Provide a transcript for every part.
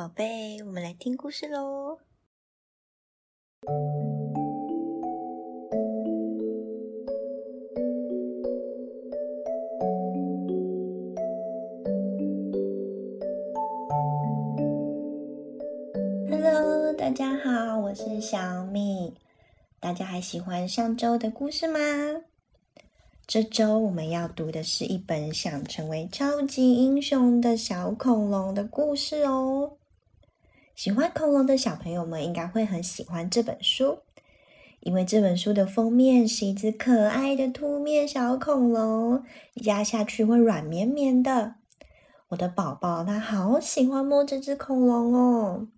宝贝，我们来听故事喽。Hello，大家好，我是小米。大家还喜欢上周的故事吗？这周我们要读的是一本想成为超级英雄的小恐龙的故事哦。喜欢恐龙的小朋友们应该会很喜欢这本书，因为这本书的封面是一只可爱的凸面小恐龙，压下去会软绵绵的。我的宝宝他好喜欢摸这只恐龙哦。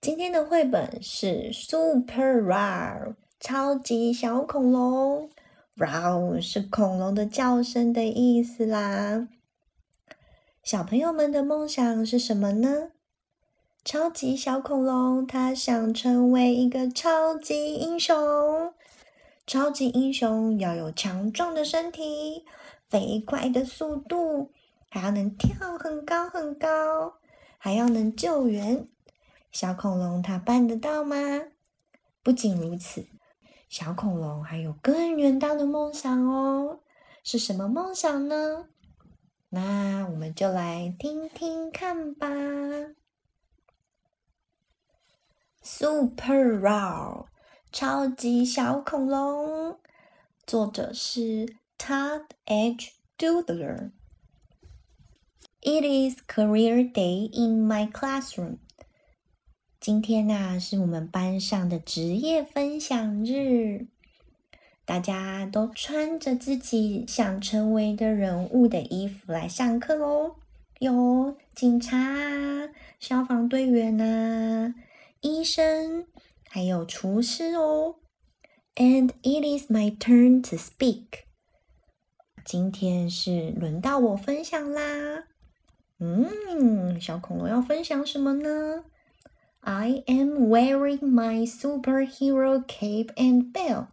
今天的绘本是 Super Rare 超级小恐龙。Roar 是恐龙的叫声的意思啦。小朋友们的梦想是什么呢？超级小恐龙，它想成为一个超级英雄。超级英雄要有强壮的身体、飞快的速度，还要能跳很高很高，还要能救援。小恐龙它办得到吗？不仅如此。小恐龙还有更远大的梦想哦，是什么梦想呢？那我们就来听听看吧。Super Roar，超级小恐龙，作者是 Todd H. Doodler。It is career day in my classroom. 今天呐，是我们班上的职业分享日，大家都穿着自己想成为的人物的衣服来上课喽。有警察、消防队员呐、医生，还有厨师哦。And it is my turn to speak。今天是轮到我分享啦。嗯，小恐龙要分享什么呢？I am wearing my superhero cape and belt。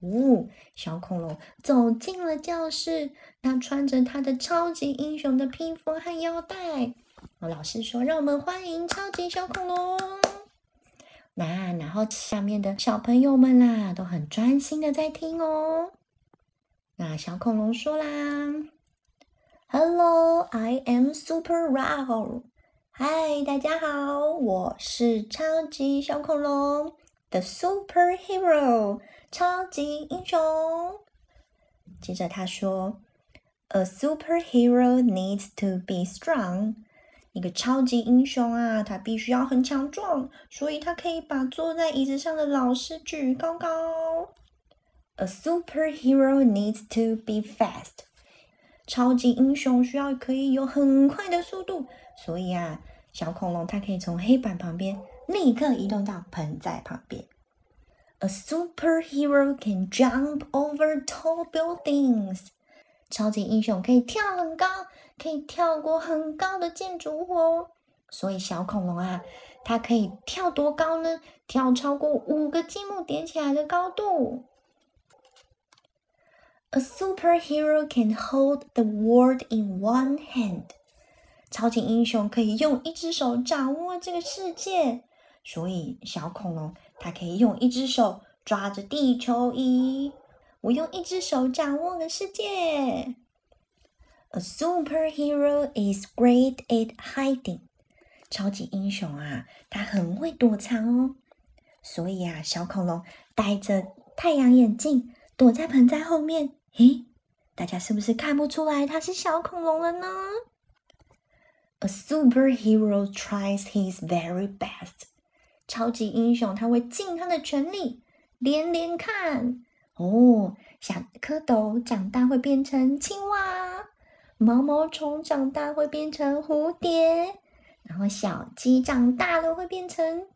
哦，小恐龙走进了教室，他穿着他的超级英雄的披风和腰带。老师说：“让我们欢迎超级小恐龙。”那然后下面的小朋友们啦，都很专心的在听哦。那小恐龙说啦：“Hello, I am Super Roar。”嗨，大家好，我是超级小恐龙的 superhero 超级英雄。接着他说：“A superhero needs to be strong。一个超级英雄啊，他必须要很强壮，所以他可以把坐在椅子上的老师举高高。A superhero needs to be fast。超级英雄需要可以有很快的速度。”所以啊，小恐龙它可以从黑板旁边立刻移动到盆栽旁边。A superhero can jump over tall buildings。超级英雄可以跳很高，可以跳过很高的建筑物哦。所以小恐龙啊，它可以跳多高呢？跳超过五个积木叠起来的高度。A superhero can hold the world in one hand。超级英雄可以用一只手掌握这个世界，所以小恐龙它可以用一只手抓着地球仪。我用一只手掌握了世界。A superhero is great at hiding。超级英雄啊，他很会躲藏哦。所以啊，小恐龙戴着太阳眼镜，躲在盆栽后面。咦，大家是不是看不出来它是小恐龙了呢？A superhero tries his very best。超级英雄他会尽他的全力，连连看哦。小蝌蚪长大会变成青蛙，毛毛虫长大会变成蝴蝶，然后小鸡长大了会变成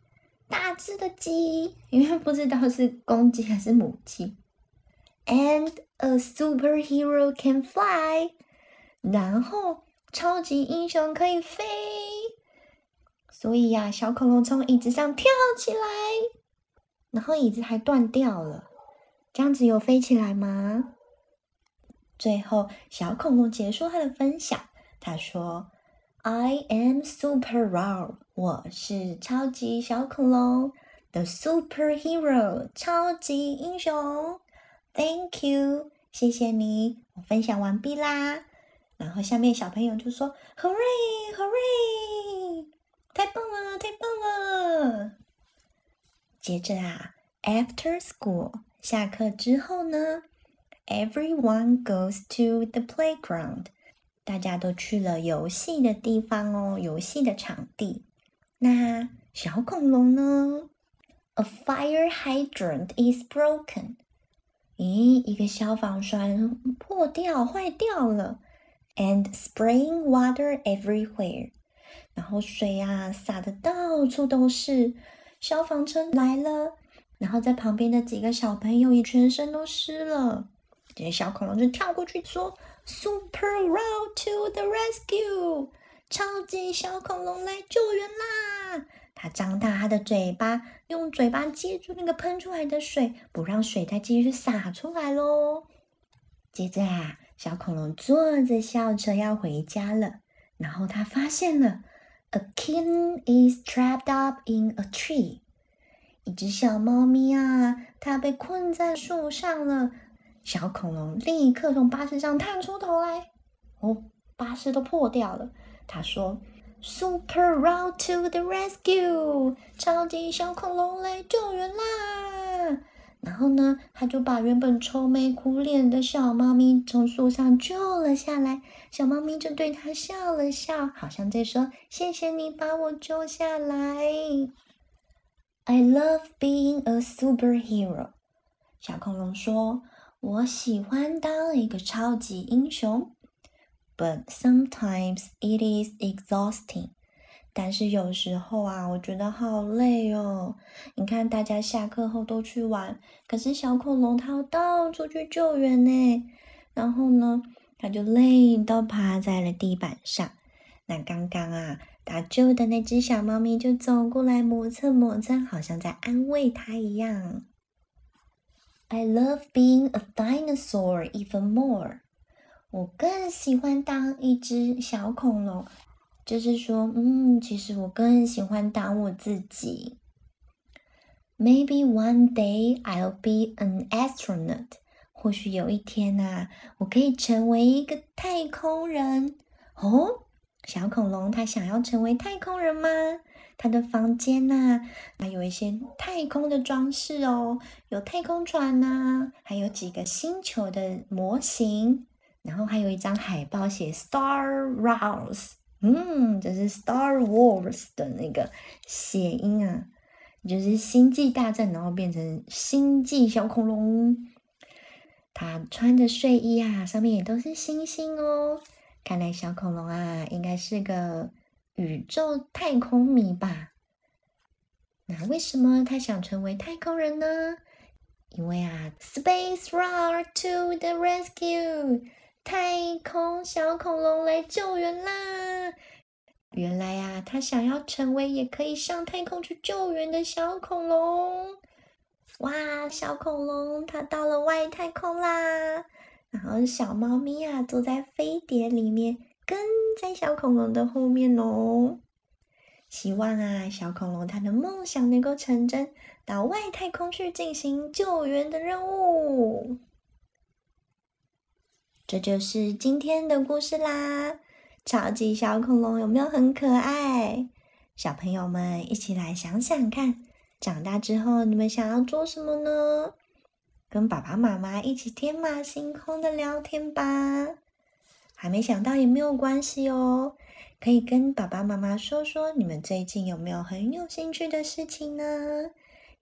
大只的鸡，因为不知道是公鸡还是母鸡。And a superhero can fly。然后。超级英雄可以飞，所以呀，小恐龙从椅子上跳起来，然后椅子还断掉了。这样子有飞起来吗？最后，小恐龙结束他的分享，他说 I am super raw，我是超级小恐龙，the superhero，超级英雄。Thank you，谢谢你，我分享完毕啦。然后下面小朋友就说：“Hooray，Hooray，太棒了，太棒了！”接着啊，After school，下课之后呢，Everyone goes to the playground。大家都去了游戏的地方哦，游戏的场地。那小恐龙呢？A fire hydrant is broken。咦，一个消防栓破掉、坏掉了。And spraying water everywhere。然后水啊洒的到处都是。消防车来了，然后在旁边的几个小朋友也全身都湿了。这些小恐龙就跳过去说。Super Row to the rescue！超级小恐龙来救援啦！它张大它的嘴巴，用嘴巴接住那个喷出来的水，不让水再继续洒出来喽。接着啊，小恐龙坐着校车要回家了，然后他发现了，A kitten is trapped up in a tree。一只小猫咪啊，它被困在树上了。小恐龙立刻从巴士上探出头来，哦，巴士都破掉了。他说：“Super Row to the rescue！超级小恐龙来救援啦！”然后呢，他就把原本愁眉苦脸的小猫咪从树上救了下来。小猫咪就对他笑了笑，好像在说：“谢谢你把我救下来。” I love being a superhero。小恐龙说。我喜欢当一个超级英雄，but sometimes it is exhausting。但是有时候啊，我觉得好累哦。你看，大家下课后都去玩，可是小恐龙它要到处去救援呢。然后呢，它就累到趴在了地板上。那刚刚啊，打救的那只小猫咪就走过来磨蹭磨蹭，好像在安慰它一样。I love being a dinosaur even more。我更喜欢当一只小恐龙，就是说，嗯，其实我更喜欢当我自己。Maybe one day I'll be an astronaut。或许有一天呐，我可以成为一个太空人。哦，小恐龙它想要成为太空人吗？他的房间呐，还有一些太空的装饰哦，有太空船呐，还有几个星球的模型，然后还有一张海报写 Star Wars，嗯，这是 Star Wars 的那个谐音啊，就是星际大战，然后变成星际小恐龙。他穿的睡衣啊，上面也都是星星哦，看来小恐龙啊，应该是个。宇宙太空迷吧？那为什么他想成为太空人呢？因为啊，Space Roar to the rescue！太空小恐龙来救援啦！原来呀，他想要成为也可以上太空去救援的小恐龙。哇，小恐龙它到了外太空啦！然后小猫咪啊，坐在飞碟里面。跟在小恐龙的后面哦，希望啊，小恐龙它的梦想能够成真，到外太空去进行救援的任务。这就是今天的故事啦！超级小恐龙有没有很可爱？小朋友们一起来想想看，长大之后你们想要做什么呢？跟爸爸妈妈一起天马行空的聊天吧。还没想到也没有关系哦，可以跟爸爸妈妈说说你们最近有没有很有兴趣的事情呢？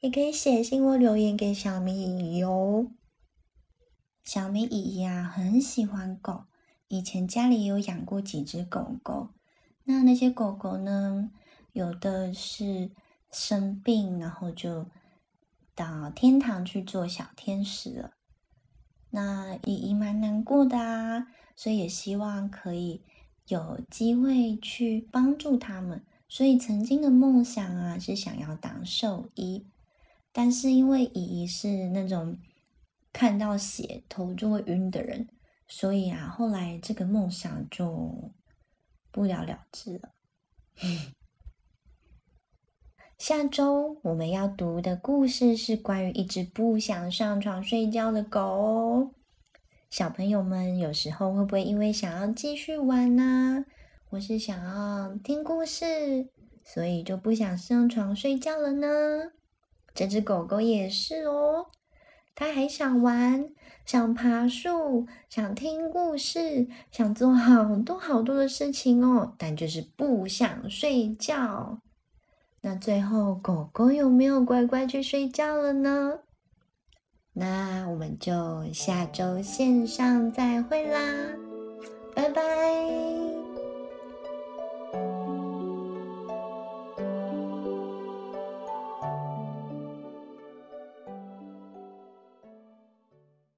也可以写信或留言给小米姨姨哦。小米姨姨啊，很喜欢狗，以前家里有养过几只狗狗。那那些狗狗呢，有的是生病，然后就到天堂去做小天使了。那姨姨蛮难过的啊。所以也希望可以有机会去帮助他们。所以曾经的梦想啊，是想要当兽医。但是因为姨姨是那种看到血头就会晕的人，所以啊，后来这个梦想就不了了之了。下周我们要读的故事是关于一只不想上床睡觉的狗。小朋友们有时候会不会因为想要继续玩呢，或是想要听故事，所以就不想上床睡觉了呢？这只狗狗也是哦，它还想玩，想爬树，想听故事，想做好多好多的事情哦，但就是不想睡觉。那最后，狗狗有没有乖乖去睡觉了呢？那我们就下周线上再会啦，拜拜。